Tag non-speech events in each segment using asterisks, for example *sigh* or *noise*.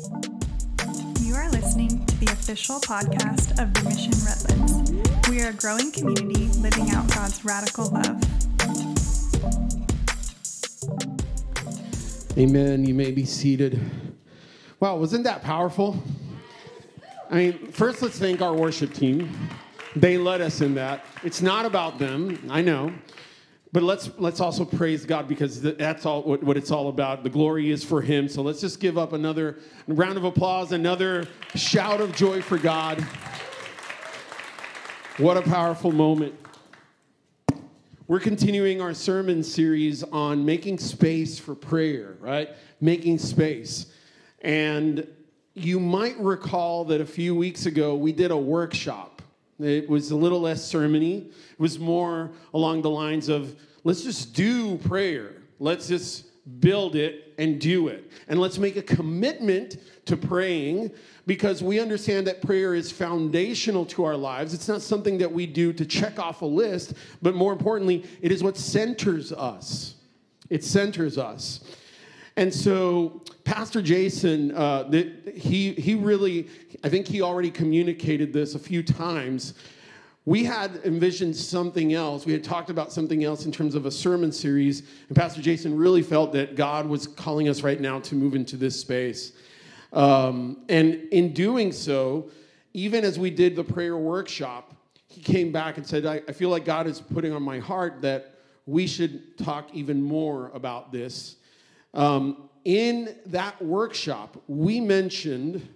You are listening to the official podcast of the Mission Redlands. We are a growing community living out God's radical love. Amen. You may be seated. Wow, wasn't that powerful? I mean, first let's thank our worship team. They led us in that. It's not about them, I know. But let's let's also praise God because that's all what, what it's all about. The glory is for Him. So let's just give up another round of applause, another shout of joy for God. What a powerful moment. We're continuing our sermon series on making space for prayer, right? Making space. And you might recall that a few weeks ago we did a workshop. It was a little less sermony. It was more along the lines of let's just do prayer. Let's just build it and do it. And let's make a commitment to praying because we understand that prayer is foundational to our lives. It's not something that we do to check off a list, but more importantly, it is what centers us. It centers us. And so, Pastor Jason, uh, the, he, he really, I think he already communicated this a few times. We had envisioned something else. We had talked about something else in terms of a sermon series. And Pastor Jason really felt that God was calling us right now to move into this space. Um, and in doing so, even as we did the prayer workshop, he came back and said, I, I feel like God is putting on my heart that we should talk even more about this um, in that workshop, we mentioned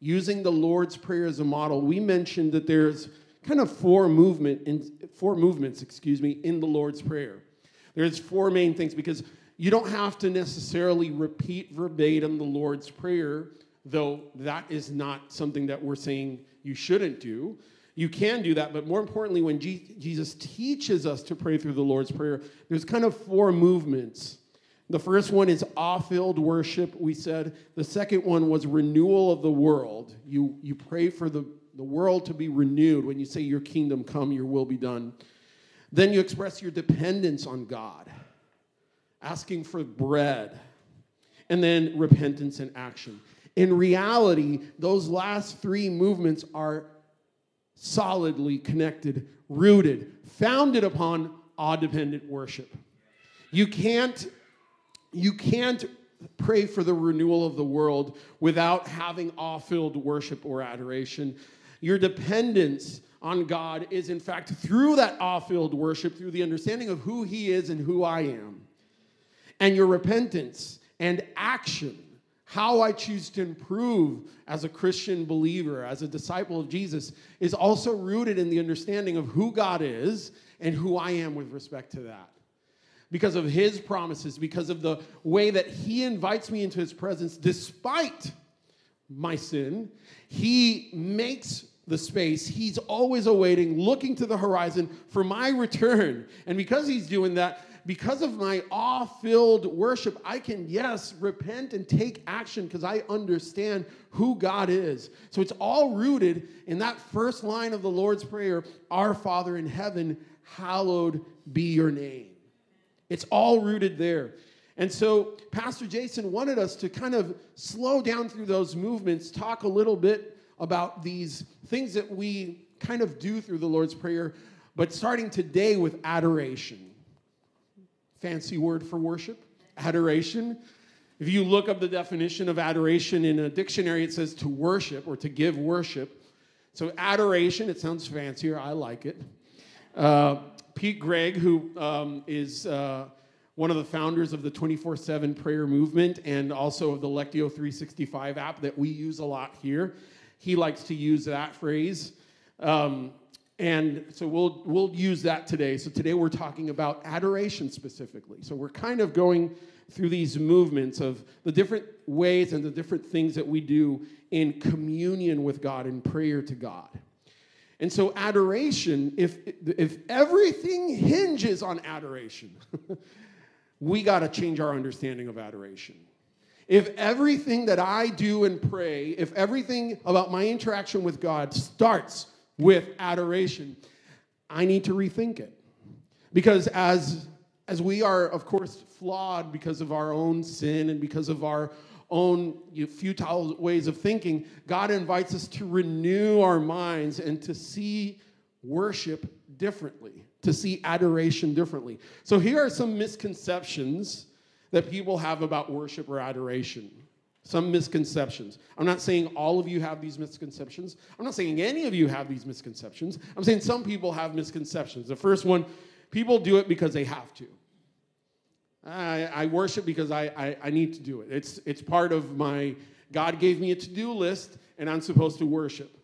using the Lord's Prayer as a model. We mentioned that there's kind of four movement in, four movements, excuse me, in the Lord's Prayer. There's four main things because you don't have to necessarily repeat verbatim the Lord's Prayer, though that is not something that we're saying you shouldn't do. You can do that, but more importantly, when Jesus teaches us to pray through the Lord's Prayer, there's kind of four movements the first one is awe-filled worship, we said. The second one was renewal of the world. You, you pray for the, the world to be renewed when you say, Your kingdom come, your will be done. Then you express your dependence on God, asking for bread, and then repentance and action. In reality, those last three movements are solidly connected, rooted, founded upon awe dependent worship. You can't you can't pray for the renewal of the world without having awe filled worship or adoration. Your dependence on God is, in fact, through that awe filled worship, through the understanding of who He is and who I am. And your repentance and action, how I choose to improve as a Christian believer, as a disciple of Jesus, is also rooted in the understanding of who God is and who I am with respect to that because of his promises, because of the way that he invites me into his presence despite my sin. He makes the space. He's always awaiting, looking to the horizon for my return. And because he's doing that, because of my awe filled worship, I can, yes, repent and take action because I understand who God is. So it's all rooted in that first line of the Lord's Prayer Our Father in heaven, hallowed be your name. It's all rooted there. And so, Pastor Jason wanted us to kind of slow down through those movements, talk a little bit about these things that we kind of do through the Lord's Prayer, but starting today with adoration. Fancy word for worship, adoration. If you look up the definition of adoration in a dictionary, it says to worship or to give worship. So, adoration, it sounds fancier. I like it. Uh, Pete Greig, who um, is uh, one of the founders of the 24 7 prayer movement and also of the Lectio 365 app that we use a lot here. He likes to use that phrase. Um, and so we'll, we'll use that today. So today we're talking about adoration specifically. So we're kind of going through these movements of the different ways and the different things that we do in communion with God and prayer to God. And so, adoration, if, if everything hinges on adoration, *laughs* we got to change our understanding of adoration. If everything that I do and pray, if everything about my interaction with God starts with adoration, I need to rethink it. Because as, as we are, of course, flawed because of our own sin and because of our own futile ways of thinking. God invites us to renew our minds and to see worship differently, to see adoration differently. So here are some misconceptions that people have about worship or adoration. Some misconceptions. I'm not saying all of you have these misconceptions. I'm not saying any of you have these misconceptions. I'm saying some people have misconceptions. The first one people do it because they have to. I, I worship because I, I, I need to do it. It's, it's part of my, God gave me a to do list, and I'm supposed to worship.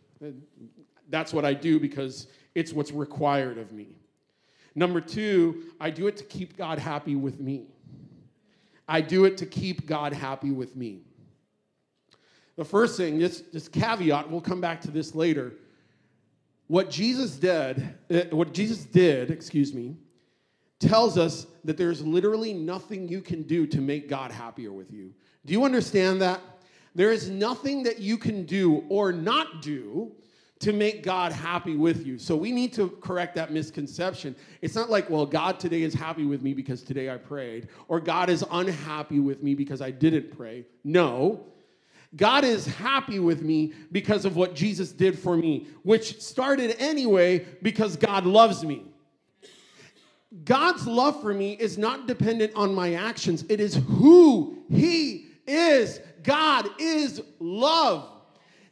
That's what I do because it's what's required of me. Number two, I do it to keep God happy with me. I do it to keep God happy with me. The first thing, this, this caveat, we'll come back to this later. What Jesus did, uh, what Jesus did, excuse me, tells us that there's literally nothing you can do to make God happier with you. Do you understand that? There is nothing that you can do or not do to make God happy with you. So we need to correct that misconception. It's not like, well, God today is happy with me because today I prayed, or God is unhappy with me because I didn't pray. No. God is happy with me because of what Jesus did for me, which started anyway because God loves me. God's love for me is not dependent on my actions, it is who He is. God is love.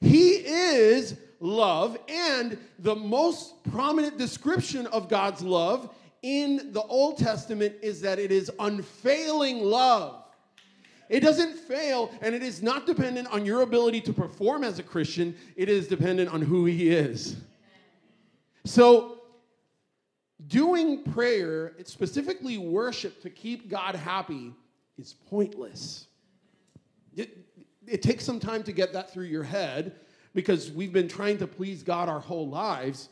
He is love, and the most prominent description of God's love in the Old Testament is that it is unfailing love. It doesn't fail, and it is not dependent on your ability to perform as a Christian, it is dependent on who He is. So, doing prayer, specifically worship to keep God happy, is pointless. It, it takes some time to get that through your head because we've been trying to please God our whole lives.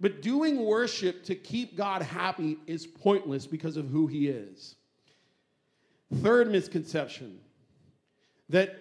But doing worship to keep God happy is pointless because of who He is. Third misconception that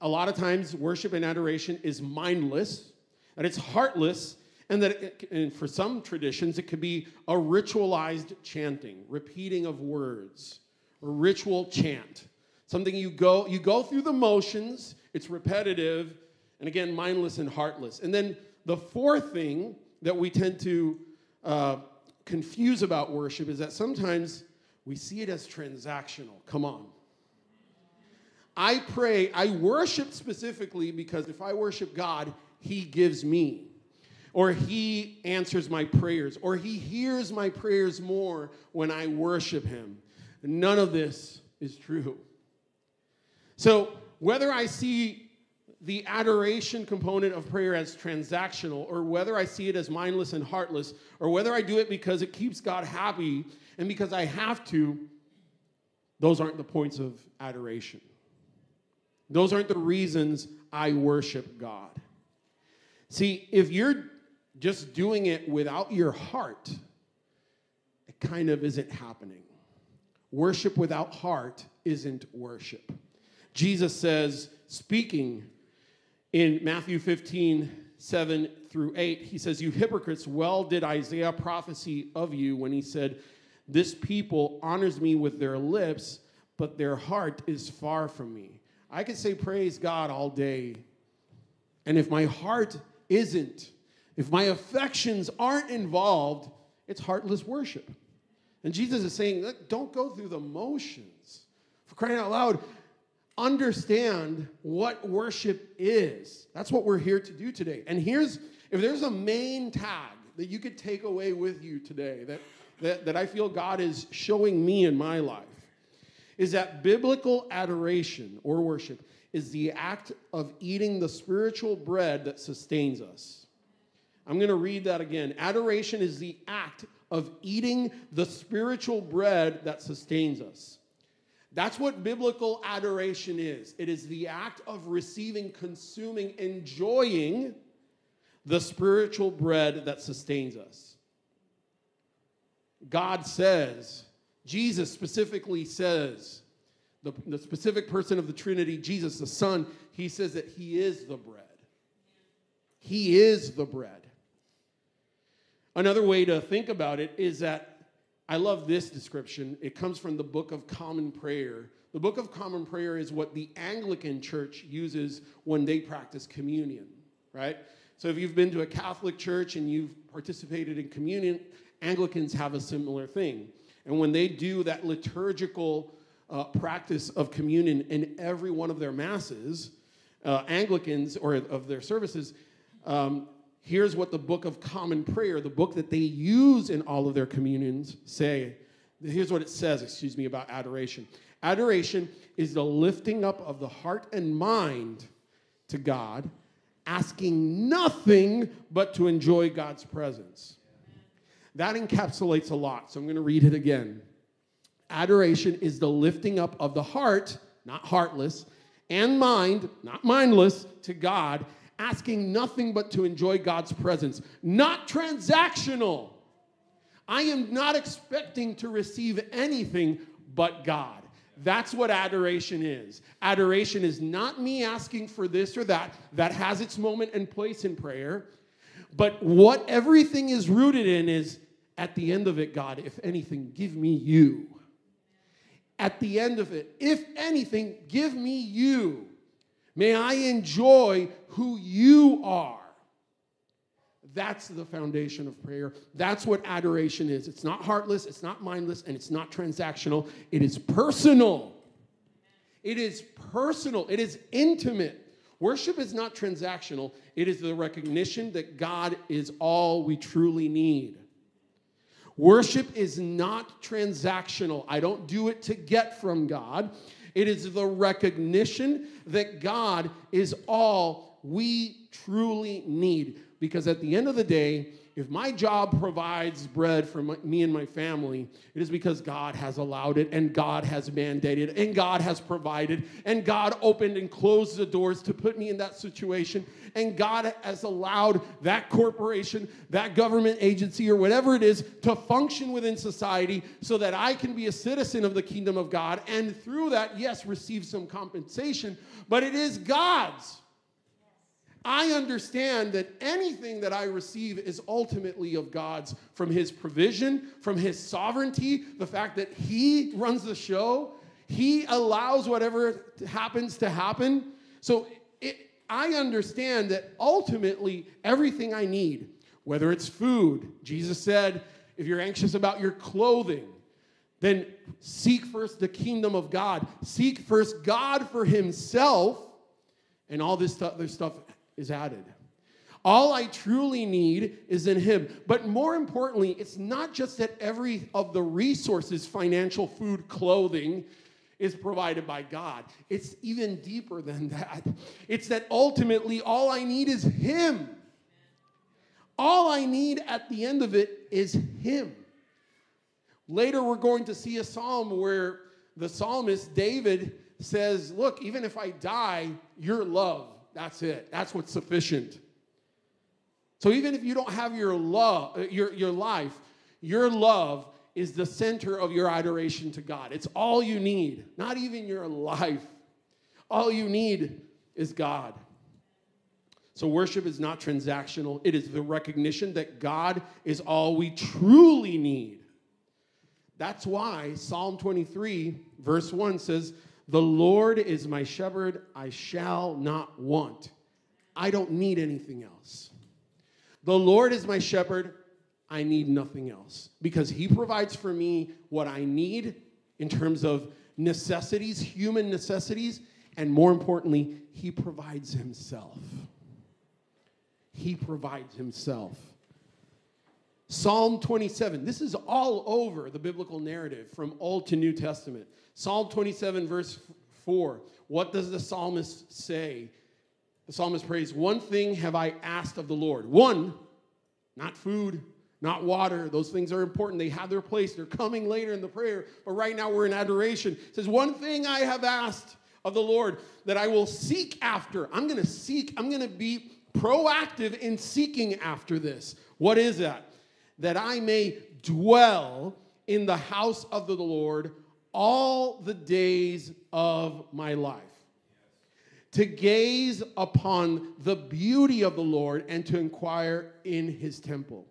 a lot of times worship and adoration is mindless, that it's heartless, and that it, and for some traditions it could be a ritualized chanting, repeating of words, a ritual chant. Something you go you go through the motions, it's repetitive, and again mindless and heartless. And then the fourth thing that we tend to uh, confuse about worship is that sometimes we see it as transactional. Come on. I pray, I worship specifically because if I worship God, He gives me, or He answers my prayers, or He hears my prayers more when I worship Him. None of this is true. So, whether I see the adoration component of prayer as transactional, or whether I see it as mindless and heartless, or whether I do it because it keeps God happy and because I have to, those aren't the points of adoration. Those aren't the reasons I worship God. See, if you're just doing it without your heart, it kind of isn't happening. Worship without heart isn't worship. Jesus says, speaking in Matthew 15, 7 through 8, he says, You hypocrites, well did Isaiah prophesy of you when he said, This people honors me with their lips, but their heart is far from me. I could say praise God all day. And if my heart isn't, if my affections aren't involved, it's heartless worship. And Jesus is saying, don't go through the motions. For crying out loud, understand what worship is. That's what we're here to do today. And here's, if there's a main tag that you could take away with you today that, that, that I feel God is showing me in my life, is that biblical adoration or worship is the act of eating the spiritual bread that sustains us. I'm going to read that again. Adoration is the act of eating the spiritual bread that sustains us. That's what biblical adoration is it is the act of receiving, consuming, enjoying the spiritual bread that sustains us. God says, Jesus specifically says, the, the specific person of the Trinity, Jesus, the Son, he says that he is the bread. He is the bread. Another way to think about it is that I love this description. It comes from the Book of Common Prayer. The Book of Common Prayer is what the Anglican Church uses when they practice communion, right? So if you've been to a Catholic church and you've participated in communion, Anglicans have a similar thing. And when they do that liturgical uh, practice of communion in every one of their masses, uh, Anglicans or of their services, um, here's what the Book of Common Prayer, the book that they use in all of their communions, say. Here's what it says, excuse me, about adoration. Adoration is the lifting up of the heart and mind to God, asking nothing but to enjoy God's presence. That encapsulates a lot, so I'm going to read it again. Adoration is the lifting up of the heart, not heartless, and mind, not mindless, to God, asking nothing but to enjoy God's presence, not transactional. I am not expecting to receive anything but God. That's what adoration is. Adoration is not me asking for this or that, that has its moment and place in prayer. But what everything is rooted in is at the end of it, God, if anything, give me you. At the end of it, if anything, give me you. May I enjoy who you are. That's the foundation of prayer. That's what adoration is. It's not heartless, it's not mindless, and it's not transactional. It is personal. It is personal, it is intimate. Worship is not transactional, it is the recognition that God is all we truly need. Worship is not transactional. I don't do it to get from God. It is the recognition that God is all we truly need. Because at the end of the day, if my job provides bread for my, me and my family, it is because God has allowed it and God has mandated and God has provided and God opened and closed the doors to put me in that situation and God has allowed that corporation, that government agency or whatever it is to function within society so that I can be a citizen of the kingdom of God and through that yes receive some compensation, but it is God's. I understand that anything that I receive is ultimately of God's from His provision, from His sovereignty, the fact that He runs the show, He allows whatever happens to happen. So it, I understand that ultimately everything I need, whether it's food, Jesus said, if you're anxious about your clothing, then seek first the kingdom of God. Seek first God for Himself, and all this other stuff is added. All I truly need is in Him. But more importantly, it's not just that every of the resources financial, food, clothing is provided by God. It's even deeper than that. It's that ultimately all I need is Him. All I need at the end of it is Him. Later, we're going to see a psalm where the psalmist David says, Look, even if I die, your love that's it. That's what's sufficient. So even if you don't have your love, your, your life, your love is the center of your adoration to God. It's all you need, not even your life. All you need is God. So worship is not transactional, it is the recognition that God is all we truly need. That's why Psalm 23, verse 1 says, the Lord is my shepherd, I shall not want. I don't need anything else. The Lord is my shepherd, I need nothing else because He provides for me what I need in terms of necessities, human necessities, and more importantly, He provides Himself. He provides Himself. Psalm 27, this is all over the biblical narrative from Old to New Testament. Psalm 27, verse 4. What does the psalmist say? The psalmist prays, One thing have I asked of the Lord. One, not food, not water. Those things are important. They have their place. They're coming later in the prayer. But right now we're in adoration. It says, One thing I have asked of the Lord that I will seek after. I'm going to seek, I'm going to be proactive in seeking after this. What is that? That I may dwell in the house of the Lord all the days of my life. To gaze upon the beauty of the Lord and to inquire in his temple.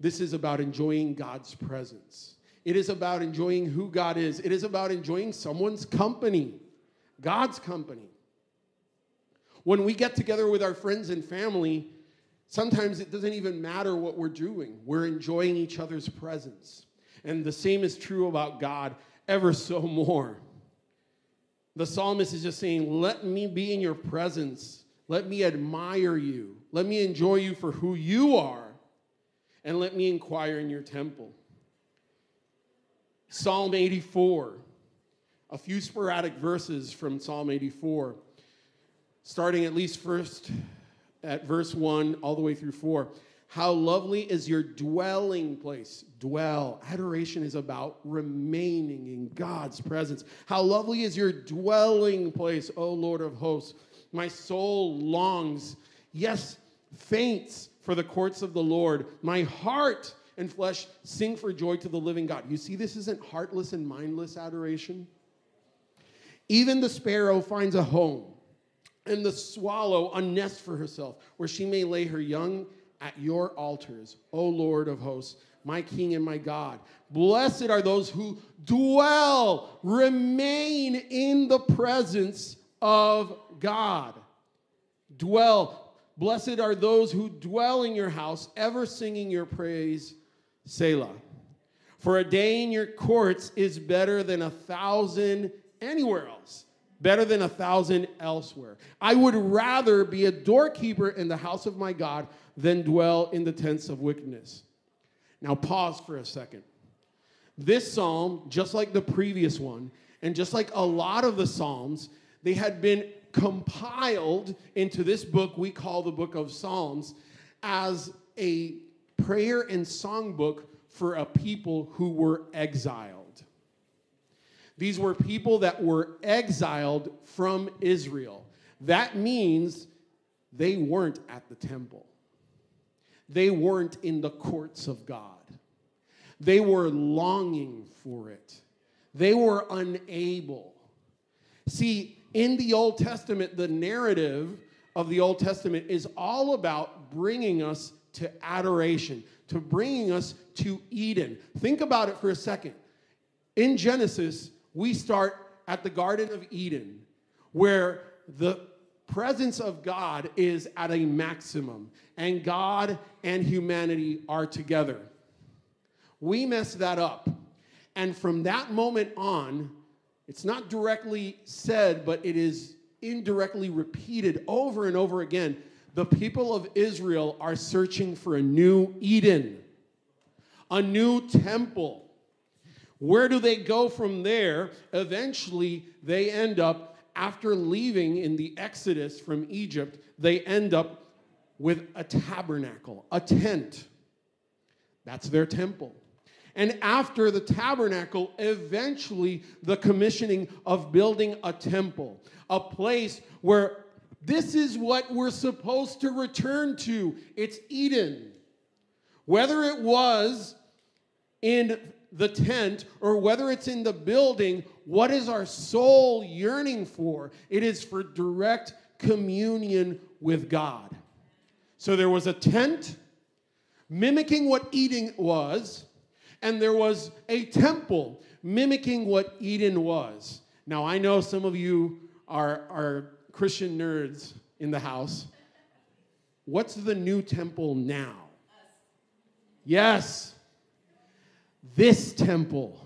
This is about enjoying God's presence. It is about enjoying who God is. It is about enjoying someone's company, God's company. When we get together with our friends and family, sometimes it doesn't even matter what we're doing. We're enjoying each other's presence. And the same is true about God ever so more. The psalmist is just saying, Let me be in your presence. Let me admire you. Let me enjoy you for who you are. And let me inquire in your temple. Psalm 84, a few sporadic verses from Psalm 84, starting at least first at verse 1 all the way through 4. How lovely is your dwelling place. Dwell. Adoration is about remaining in God's presence. How lovely is your dwelling place, O Lord of hosts. My soul longs, yes, faints for the courts of the Lord. My heart and flesh sing for joy to the living God. You see, this isn't heartless and mindless adoration. Even the sparrow finds a home, and the swallow a nest for herself, where she may lay her young at your altars, O Lord of hosts, my King and my God. Blessed are those who dwell, remain in the presence of God. Dwell. Blessed are those who dwell in your house, ever singing your praise, Selah. For a day in your courts is better than a thousand anywhere else better than a thousand elsewhere. I would rather be a doorkeeper in the house of my God than dwell in the tents of wickedness. Now, pause for a second. This psalm, just like the previous one, and just like a lot of the psalms, they had been compiled into this book we call the book of Psalms as a prayer and songbook for a people who were exiled. These were people that were exiled from Israel. That means they weren't at the temple. They weren't in the courts of God. They were longing for it. They were unable. See, in the Old Testament, the narrative of the Old Testament is all about bringing us to adoration, to bringing us to Eden. Think about it for a second. In Genesis, we start at the Garden of Eden, where the presence of God is at a maximum, and God and humanity are together. We mess that up. And from that moment on, it's not directly said, but it is indirectly repeated over and over again. The people of Israel are searching for a new Eden, a new temple. Where do they go from there? Eventually, they end up after leaving in the Exodus from Egypt, they end up with a tabernacle, a tent. That's their temple. And after the tabernacle, eventually the commissioning of building a temple, a place where this is what we're supposed to return to. It's Eden. Whether it was in the tent or whether it's in the building, what is our soul yearning for? It is for direct communion with God. So there was a tent mimicking what Eden was, and there was a temple mimicking what Eden was. Now, I know some of you are, are Christian nerds in the house. What's the new temple now? Yes this temple.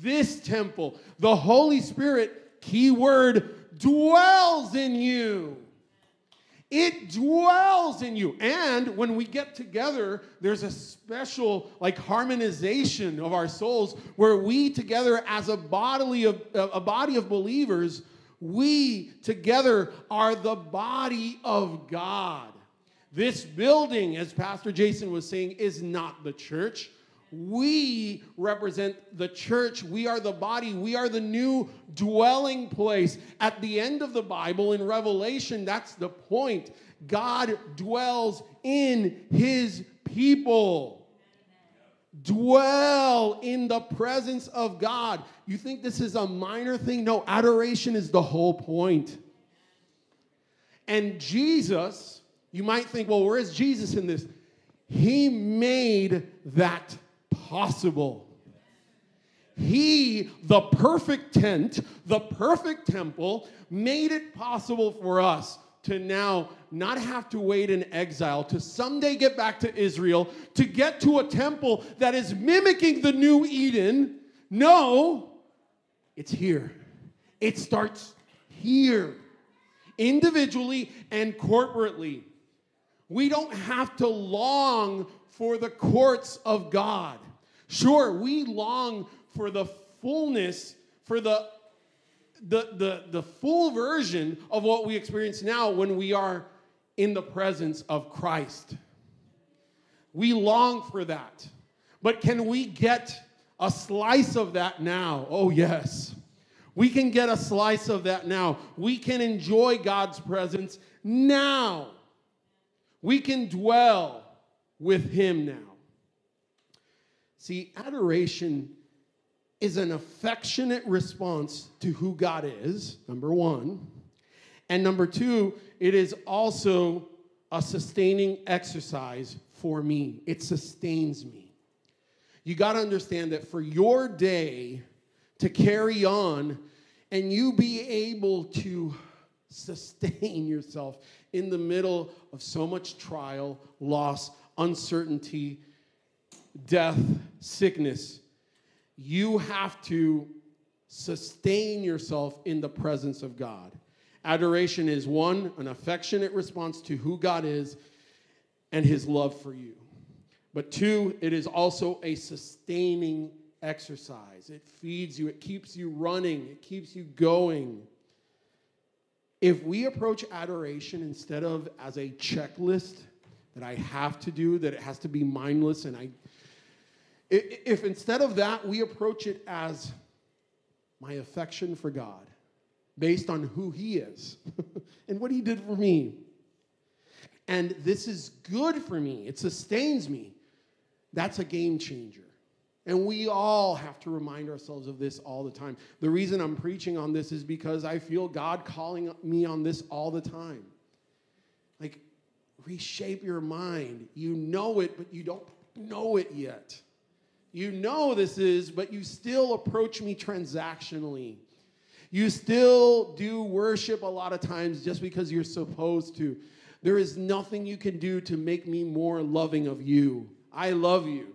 This temple. The Holy Spirit, key word, dwells in you. It dwells in you. And when we get together, there's a special like harmonization of our souls where we together as a bodily of a body of believers, we together are the body of God. This building, as Pastor Jason was saying, is not the church. We represent the church. We are the body. We are the new dwelling place. At the end of the Bible, in Revelation, that's the point. God dwells in his people. Dwell in the presence of God. You think this is a minor thing? No, adoration is the whole point. And Jesus, you might think, well, where is Jesus in this? He made that possible. He, the perfect tent, the perfect temple, made it possible for us to now not have to wait in exile, to someday get back to Israel, to get to a temple that is mimicking the new Eden. No, it's here. It starts here, individually and corporately. We don't have to long for the courts of God. Sure, we long for the fullness, for the the, the, the full version of what we experience now when we are in the presence of Christ. We long for that. But can we get a slice of that now? Oh, yes. We can get a slice of that now. We can enjoy God's presence now. We can dwell with Him now. See, adoration is an affectionate response to who God is, number one. And number two, it is also a sustaining exercise for me. It sustains me. You got to understand that for your day to carry on and you be able to sustain yourself in the middle of so much trial, loss, uncertainty, death, sickness, you have to sustain yourself in the presence of God. Adoration is one, an affectionate response to who God is and his love for you. But two, it is also a sustaining exercise. It feeds you, it keeps you running, it keeps you going. If we approach adoration instead of as a checklist that I have to do, that it has to be mindless and I if instead of that, we approach it as my affection for God, based on who He is *laughs* and what He did for me. And this is good for me, it sustains me. That's a game changer. And we all have to remind ourselves of this all the time. The reason I'm preaching on this is because I feel God calling me on this all the time. Like, reshape your mind. You know it, but you don't know it yet. You know this is, but you still approach me transactionally. You still do worship a lot of times just because you're supposed to. There is nothing you can do to make me more loving of you. I love you.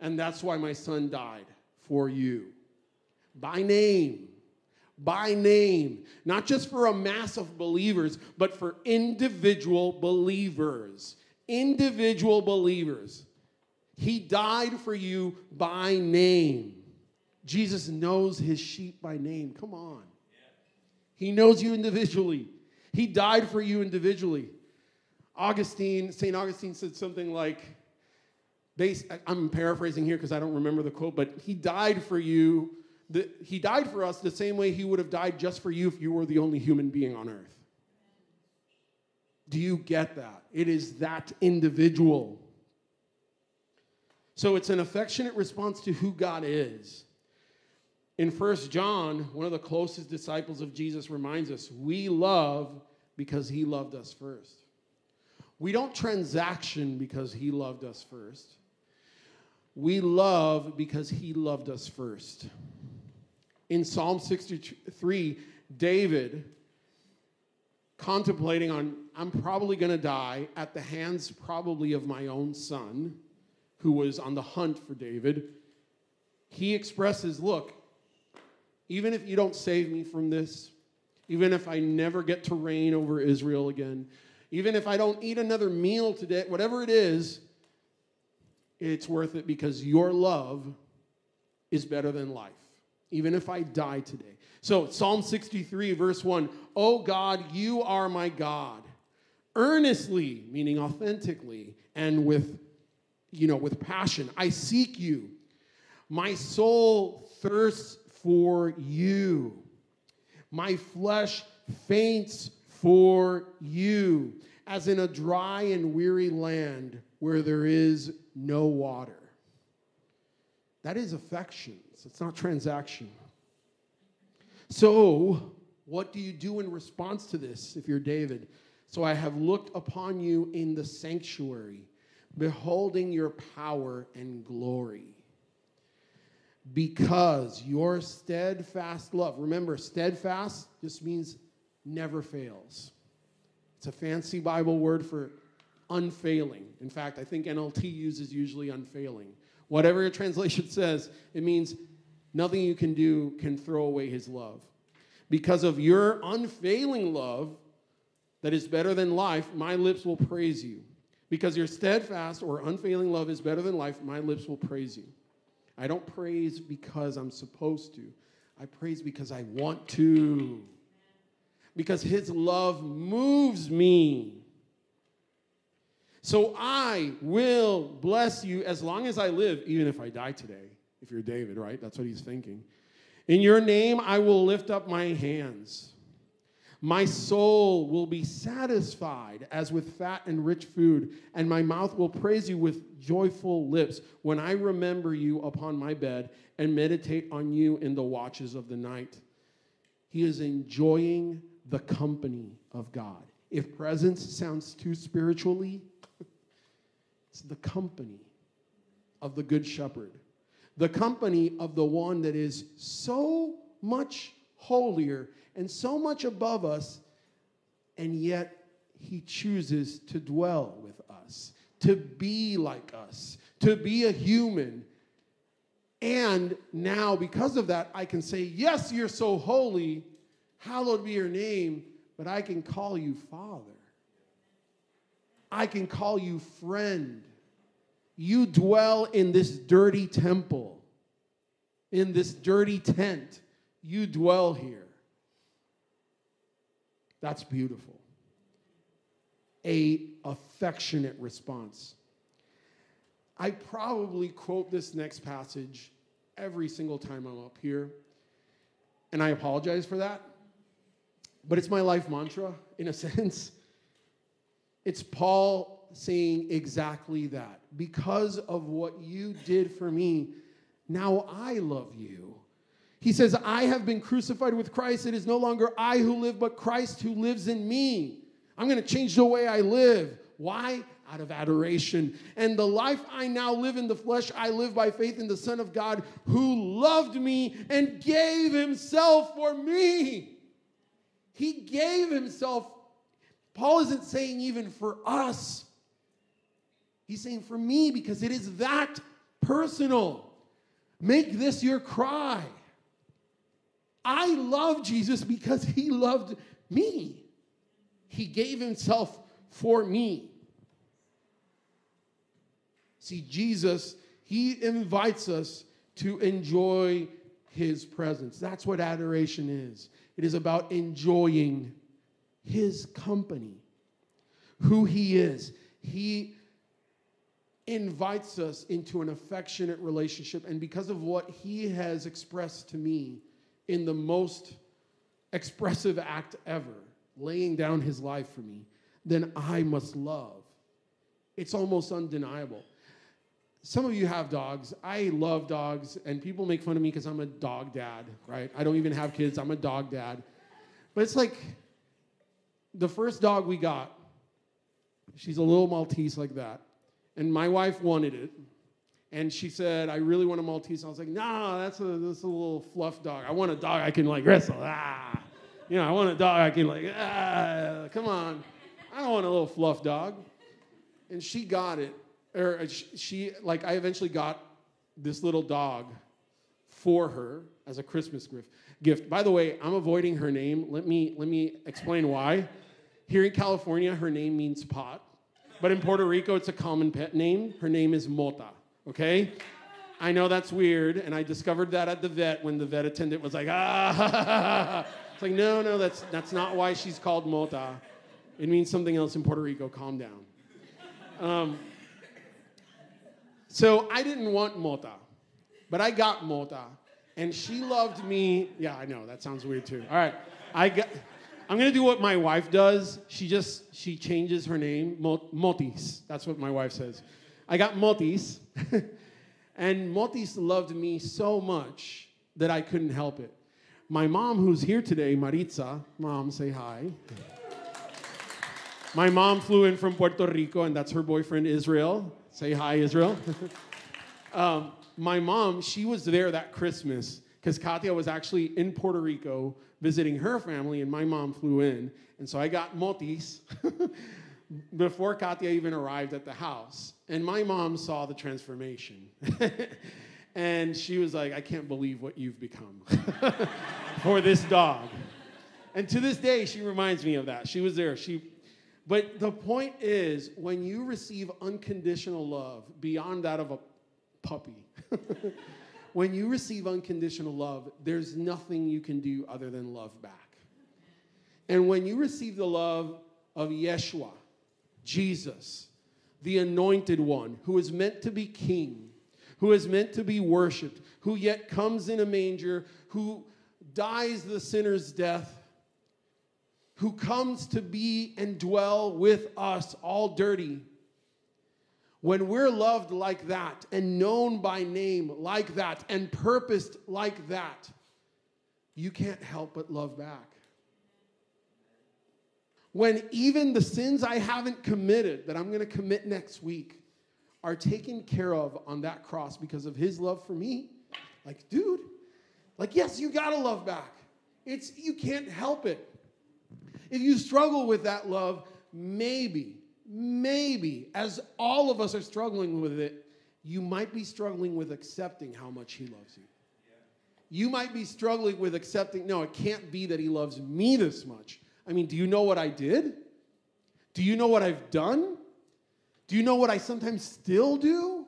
And that's why my son died for you. By name. By name. Not just for a mass of believers, but for individual believers. Individual believers. He died for you by name. Jesus knows his sheep by name. Come on. He knows you individually. He died for you individually. Augustine, St. Augustine said something like, I'm paraphrasing here because I don't remember the quote, but he died for you. He died for us the same way he would have died just for you if you were the only human being on earth. Do you get that? It is that individual. So it's an affectionate response to who God is. In First John, one of the closest disciples of Jesus reminds us we love because he loved us first. We don't transaction because he loved us first. We love because he loved us first. In Psalm 63, David, contemplating on, I'm probably going to die at the hands probably of my own son who was on the hunt for David, he expresses look, even if you don't save me from this, even if I never get to reign over Israel again, even if I don't eat another meal today, whatever it is, it's worth it because your love is better than life, even if I die today. So, Psalm 63, verse 1 Oh God, you are my God. Earnestly, meaning authentically, and with you know, with passion. I seek you. My soul thirsts for you. My flesh faints for you, as in a dry and weary land where there is no water. That is affections, it's not transaction. So, what do you do in response to this if you're David? So I have looked upon you in the sanctuary beholding your power and glory. because your steadfast love, remember, steadfast just means never fails. It's a fancy Bible word for unfailing. In fact, I think NLT uses usually unfailing. Whatever your translation *laughs* says, it means nothing you can do can throw away his love. Because of your unfailing love that is better than life, my lips will praise you. Because your steadfast or unfailing love is better than life, my lips will praise you. I don't praise because I'm supposed to, I praise because I want to. Because his love moves me. So I will bless you as long as I live, even if I die today. If you're David, right? That's what he's thinking. In your name, I will lift up my hands. My soul will be satisfied as with fat and rich food, and my mouth will praise you with joyful lips when I remember you upon my bed and meditate on you in the watches of the night. He is enjoying the company of God. If presence sounds too spiritually, it's the company of the Good Shepherd, the company of the one that is so much holier and so much above us, and yet he chooses to dwell with us, to be like us, to be a human. And now, because of that, I can say, Yes, you're so holy, hallowed be your name, but I can call you Father. I can call you friend. You dwell in this dirty temple, in this dirty tent. You dwell here. That's beautiful. A affectionate response. I probably quote this next passage every single time I'm up here, and I apologize for that. But it's my life mantra in a *laughs* sense. It's Paul saying exactly that. Because of what you did for me, now I love you. He says, I have been crucified with Christ. It is no longer I who live, but Christ who lives in me. I'm going to change the way I live. Why? Out of adoration. And the life I now live in the flesh, I live by faith in the Son of God who loved me and gave himself for me. He gave himself. Paul isn't saying even for us, he's saying for me because it is that personal. Make this your cry. I love Jesus because he loved me. He gave himself for me. See, Jesus, he invites us to enjoy his presence. That's what adoration is. It is about enjoying his company, who he is. He invites us into an affectionate relationship. And because of what he has expressed to me, in the most expressive act ever, laying down his life for me, then I must love. It's almost undeniable. Some of you have dogs. I love dogs, and people make fun of me because I'm a dog dad, right? I don't even have kids, I'm a dog dad. But it's like the first dog we got, she's a little Maltese like that. And my wife wanted it. And she said, I really want a Maltese. I was like, nah, that's a, that's a little fluff dog. I want a dog I can like wrestle. Ah. You know, I want a dog I can like, ah, come on. I don't want a little fluff dog. And she got it. Or uh, she, like, I eventually got this little dog for her as a Christmas gift. By the way, I'm avoiding her name. Let me, let me explain why. Here in California, her name means pot. But in Puerto Rico, it's a common pet name. Her name is Mota okay? I know that's weird, and I discovered that at the vet when the vet attendant was like, ah. *laughs* It's like, no, no, that's, that's not why she's called Mota. It means something else in Puerto Rico. Calm down. Um, so I didn't want Mota, but I got Mota, and she loved me. Yeah, I know that sounds weird too. All right, I got. I'm gonna do what my wife does. She just she changes her name, Motis. That's what my wife says. I got Motis, *laughs* and Motis loved me so much that I couldn't help it. My mom, who's here today, Maritza, mom, say hi. My mom flew in from Puerto Rico, and that's her boyfriend, Israel. Say hi, Israel. *laughs* um, my mom, she was there that Christmas because Katia was actually in Puerto Rico visiting her family, and my mom flew in. And so I got motis *laughs* before Katia even arrived at the house. And my mom saw the transformation. *laughs* and she was like, I can't believe what you've become *laughs* for this dog. And to this day, she reminds me of that. She was there. She, but the point is, when you receive unconditional love beyond that of a puppy, *laughs* when you receive unconditional love, there's nothing you can do other than love back. And when you receive the love of Yeshua, Jesus, the anointed one, who is meant to be king, who is meant to be worshiped, who yet comes in a manger, who dies the sinner's death, who comes to be and dwell with us all dirty. When we're loved like that and known by name like that and purposed like that, you can't help but love back. When even the sins I haven't committed that I'm going to commit next week are taken care of on that cross because of his love for me. Like, dude, like, yes, you gotta love back. It's you can't help it. If you struggle with that love, maybe, maybe, as all of us are struggling with it, you might be struggling with accepting how much he loves you. You might be struggling with accepting, no, it can't be that he loves me this much. I mean, do you know what I did? Do you know what I've done? Do you know what I sometimes still do?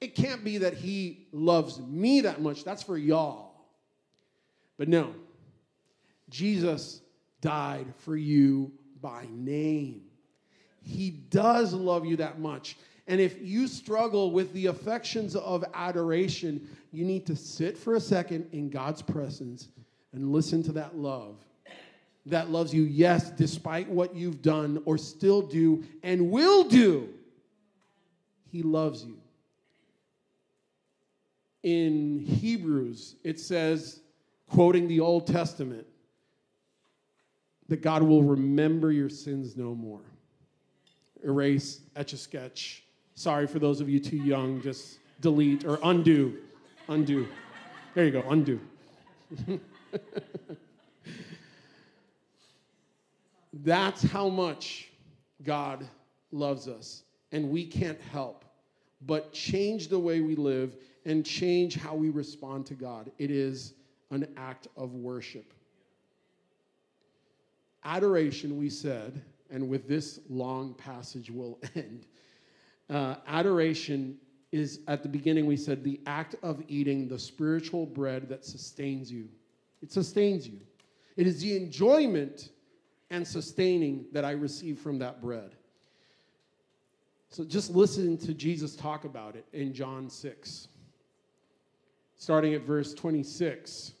It can't be that he loves me that much. That's for y'all. But no, Jesus died for you by name. He does love you that much. And if you struggle with the affections of adoration, you need to sit for a second in God's presence and listen to that love that loves you, yes, despite what you've done or still do and will do. He loves you. In Hebrews, it says, quoting the Old Testament, that God will remember your sins no more. Erase, etch a sketch. Sorry for those of you too young, just delete or undo. Undo. There you go, undo. *laughs* That's how much God loves us. And we can't help but change the way we live and change how we respond to God. It is an act of worship. Adoration, we said, and with this long passage we'll *laughs* end. Uh, adoration is at the beginning, we said, the act of eating the spiritual bread that sustains you. It sustains you. It is the enjoyment and sustaining that I receive from that bread. So just listen to Jesus talk about it in John 6, starting at verse 26.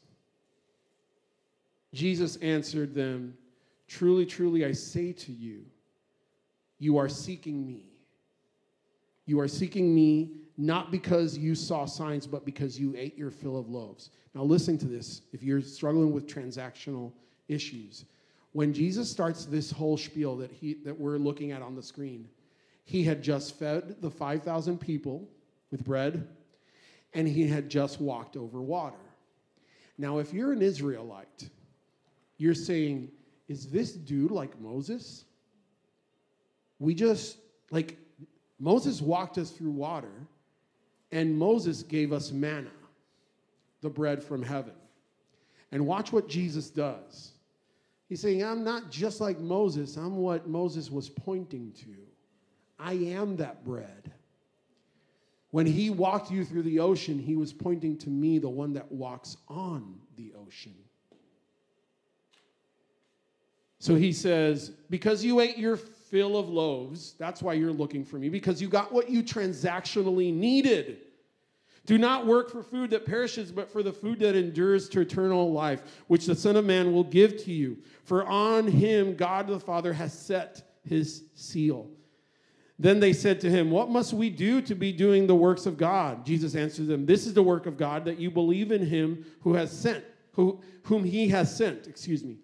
Jesus answered them, Truly, truly, I say to you, you are seeking me. You are seeking me not because you saw signs, but because you ate your fill of loaves. Now, listen to this if you're struggling with transactional issues when Jesus starts this whole spiel that, he, that we're looking at on the screen, he had just fed the 5,000 people with bread, and he had just walked over water. Now, if you're an Israelite, you're saying, is this dude like Moses? We just, like, Moses walked us through water, and Moses gave us manna, the bread from heaven. And watch what Jesus does. He's saying, I'm not just like Moses, I'm what Moses was pointing to. I am that bread. When he walked you through the ocean, he was pointing to me, the one that walks on the ocean. So he says, Because you ate your fill of loaves, that's why you're looking for me, because you got what you transactionally needed. Do not work for food that perishes, but for the food that endures to eternal life, which the Son of Man will give to you. For on him God the Father has set his seal. Then they said to him, What must we do to be doing the works of God? Jesus answered them, This is the work of God, that you believe in him who has sent, who, whom he has sent. Excuse me.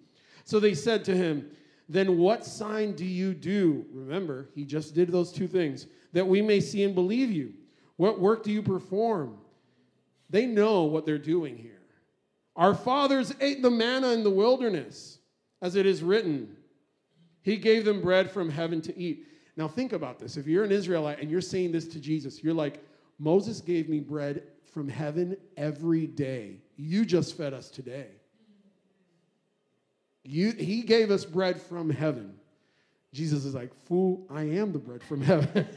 So they said to him, Then what sign do you do? Remember, he just did those two things, that we may see and believe you. What work do you perform? They know what they're doing here. Our fathers ate the manna in the wilderness, as it is written. He gave them bread from heaven to eat. Now, think about this. If you're an Israelite and you're saying this to Jesus, you're like, Moses gave me bread from heaven every day. You just fed us today. You, he gave us bread from heaven. Jesus is like, Fool, I am the bread from heaven. *laughs*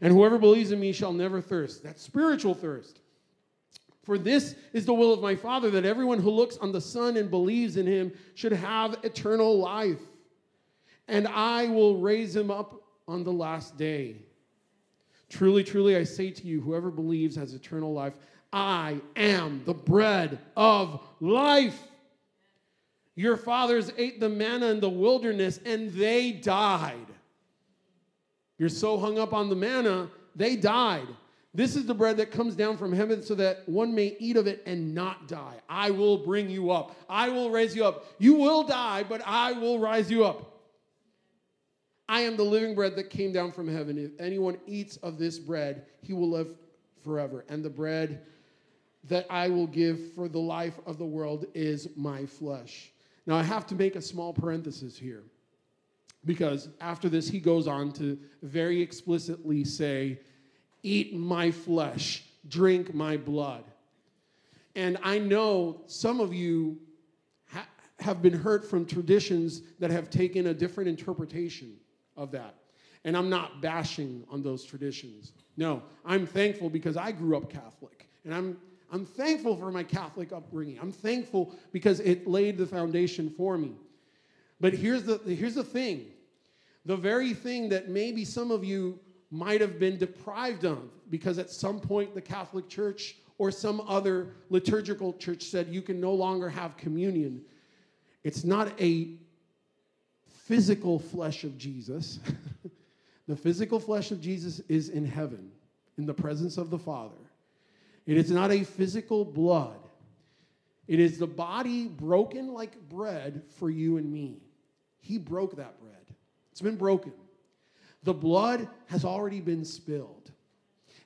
And whoever believes in me shall never thirst. That's spiritual thirst. For this is the will of my Father, that everyone who looks on the Son and believes in him should have eternal life. And I will raise him up on the last day. Truly, truly, I say to you, whoever believes has eternal life. I am the bread of life. Your fathers ate the manna in the wilderness and they died. You're so hung up on the manna, they died. This is the bread that comes down from heaven so that one may eat of it and not die. I will bring you up. I will raise you up. You will die, but I will rise you up. I am the living bread that came down from heaven. If anyone eats of this bread, he will live forever. And the bread that I will give for the life of the world is my flesh. Now, I have to make a small parenthesis here because after this, he goes on to very explicitly say, Eat my flesh, drink my blood. And I know some of you ha- have been hurt from traditions that have taken a different interpretation of that. And I'm not bashing on those traditions. No, I'm thankful because I grew up Catholic. And I'm, I'm thankful for my Catholic upbringing. I'm thankful because it laid the foundation for me. But here's the, here's the thing the very thing that maybe some of you might have been deprived of because at some point the Catholic Church or some other liturgical church said you can no longer have communion. It's not a physical flesh of Jesus. *laughs* the physical flesh of Jesus is in heaven, in the presence of the Father. It is not a physical blood. It is the body broken like bread for you and me. He broke that bread. It's been broken. The blood has already been spilled.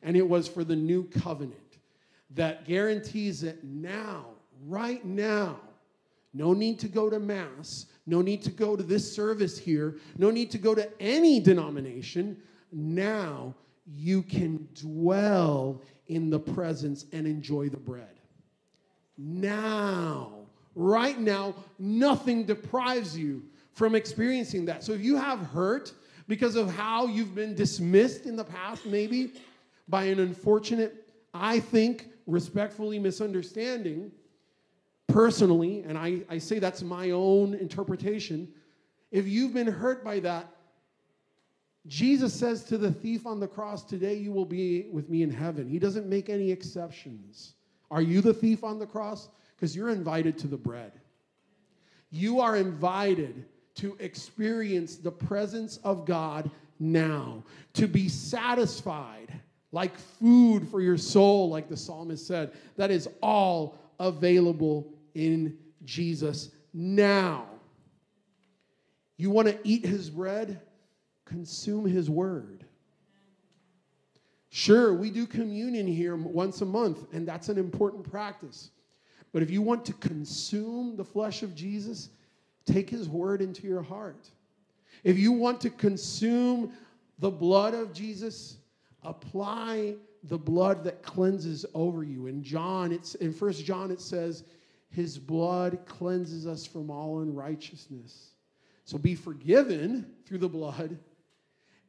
And it was for the new covenant that guarantees that now, right now, no need to go to Mass, no need to go to this service here, no need to go to any denomination. Now you can dwell in the presence and enjoy the bread. Now, right now, nothing deprives you from experiencing that. So if you have hurt, because of how you've been dismissed in the past, maybe by an unfortunate, I think, respectfully misunderstanding personally, and I, I say that's my own interpretation. If you've been hurt by that, Jesus says to the thief on the cross, Today you will be with me in heaven. He doesn't make any exceptions. Are you the thief on the cross? Because you're invited to the bread. You are invited to experience the presence of God now, to be satisfied like food for your soul, like the psalmist said. That is all available in Jesus now. You want to eat his bread? Consume his word. Sure, we do communion here once a month, and that's an important practice. But if you want to consume the flesh of Jesus, Take his word into your heart. If you want to consume the blood of Jesus, apply the blood that cleanses over you. In John, it's in First John it says, his blood cleanses us from all unrighteousness. So be forgiven through the blood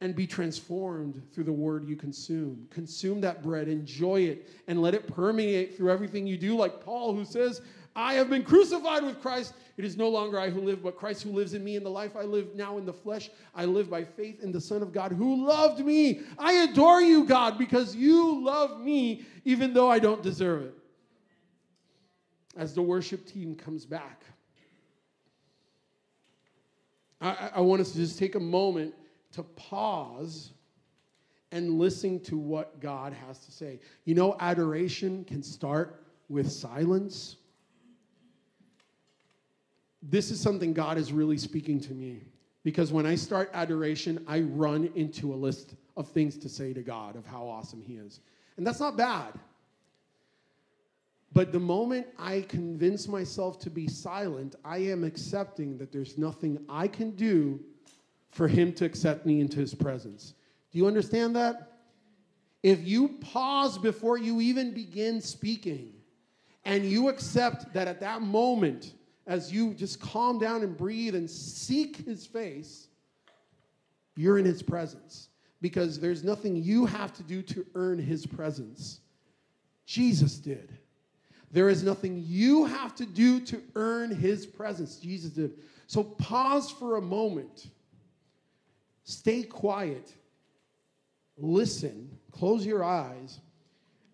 and be transformed through the word you consume. Consume that bread, enjoy it, and let it permeate through everything you do, like Paul, who says, I have been crucified with Christ. It is no longer I who live, but Christ who lives in me. In the life I live now in the flesh, I live by faith in the Son of God who loved me. I adore you, God, because you love me even though I don't deserve it. As the worship team comes back, I, I want us to just take a moment to pause and listen to what God has to say. You know, adoration can start with silence. This is something God is really speaking to me because when I start adoration, I run into a list of things to say to God of how awesome He is. And that's not bad. But the moment I convince myself to be silent, I am accepting that there's nothing I can do for Him to accept me into His presence. Do you understand that? If you pause before you even begin speaking and you accept that at that moment, as you just calm down and breathe and seek his face, you're in his presence because there's nothing you have to do to earn his presence. Jesus did. There is nothing you have to do to earn his presence. Jesus did. So pause for a moment. Stay quiet listen, close your eyes,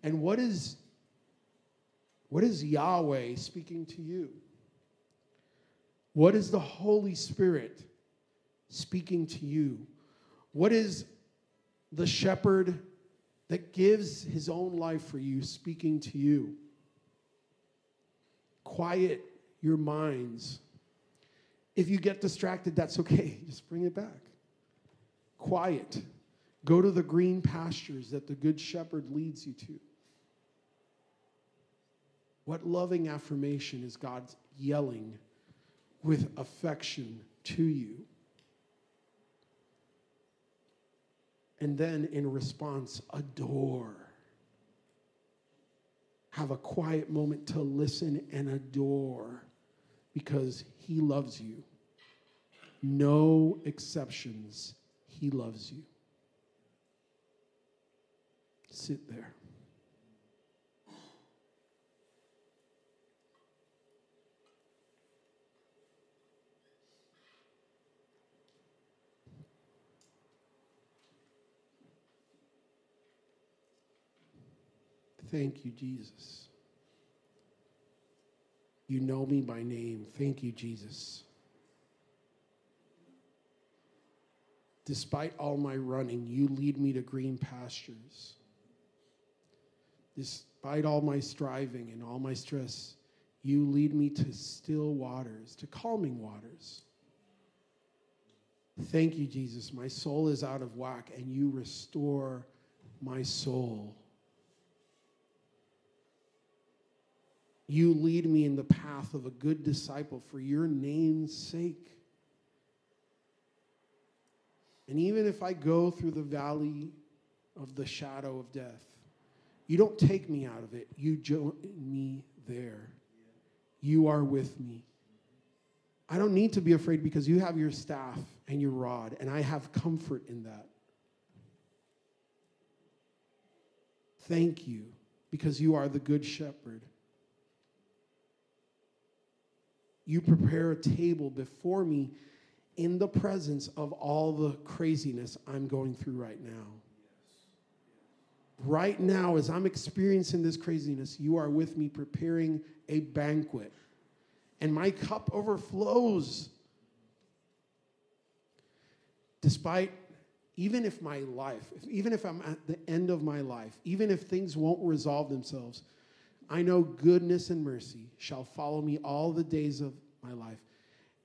and what is what is Yahweh speaking to you? What is the Holy Spirit speaking to you? What is the shepherd that gives his own life for you speaking to you? Quiet your minds. If you get distracted, that's okay. *laughs* Just bring it back. Quiet. Go to the green pastures that the Good Shepherd leads you to. What loving affirmation is God yelling with affection to you? And then in response, adore. Have a quiet moment to listen and adore because He loves you. No exceptions, He loves you. Sit there. Thank you, Jesus. You know me by name. Thank you, Jesus. Despite all my running, you lead me to green pastures. Despite all my striving and all my stress, you lead me to still waters, to calming waters. Thank you, Jesus. My soul is out of whack, and you restore my soul. You lead me in the path of a good disciple for your name's sake. And even if I go through the valley of the shadow of death, you don't take me out of it, you join me there. You are with me. I don't need to be afraid because you have your staff and your rod, and I have comfort in that. Thank you because you are the good shepherd. You prepare a table before me in the presence of all the craziness I'm going through right now right now, as I'm experiencing this craziness, you are with me preparing a banquet. And my cup overflows. Despite, even if my life, even if I'm at the end of my life, even if things won't resolve themselves, I know goodness and mercy shall follow me all the days of my life,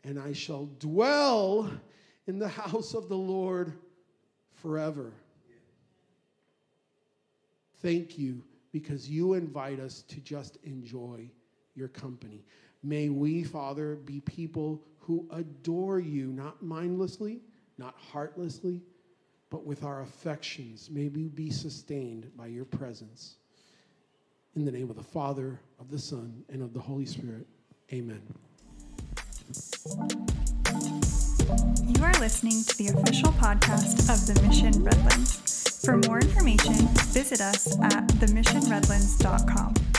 and I shall dwell in the house of the Lord forever. Thank you because you invite us to just enjoy your company. May we, Father, be people who adore you, not mindlessly, not heartlessly, but with our affections. May we be sustained by your presence. In the name of the Father, of the Son, and of the Holy Spirit. Amen. You are listening to the official podcast of the Mission Redlands. For more information, visit us at themissionredlands.com.